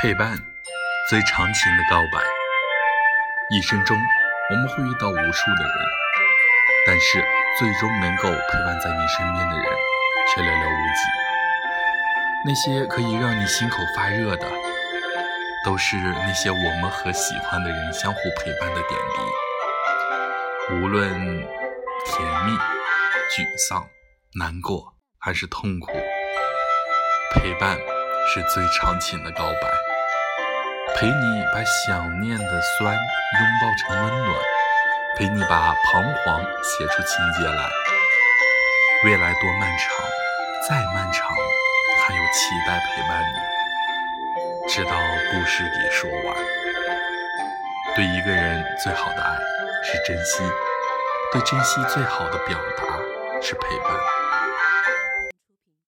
陪伴，最长情的告白。一生中，我们会遇到无数的人，但是最终能够陪伴在你身边的人却寥寥无几。那些可以让你心口发热的，都是那些我们和喜欢的人相互陪伴的点滴。无论甜蜜、沮丧、难过还是痛苦，陪伴是最长情的告白。陪你把想念的酸拥抱成温暖，陪你把彷徨写出情节来。未来多漫长，再漫长，还有期待陪伴你，直到故事给说完。对一个人最好的爱是珍惜，对珍惜最好的表达是陪伴。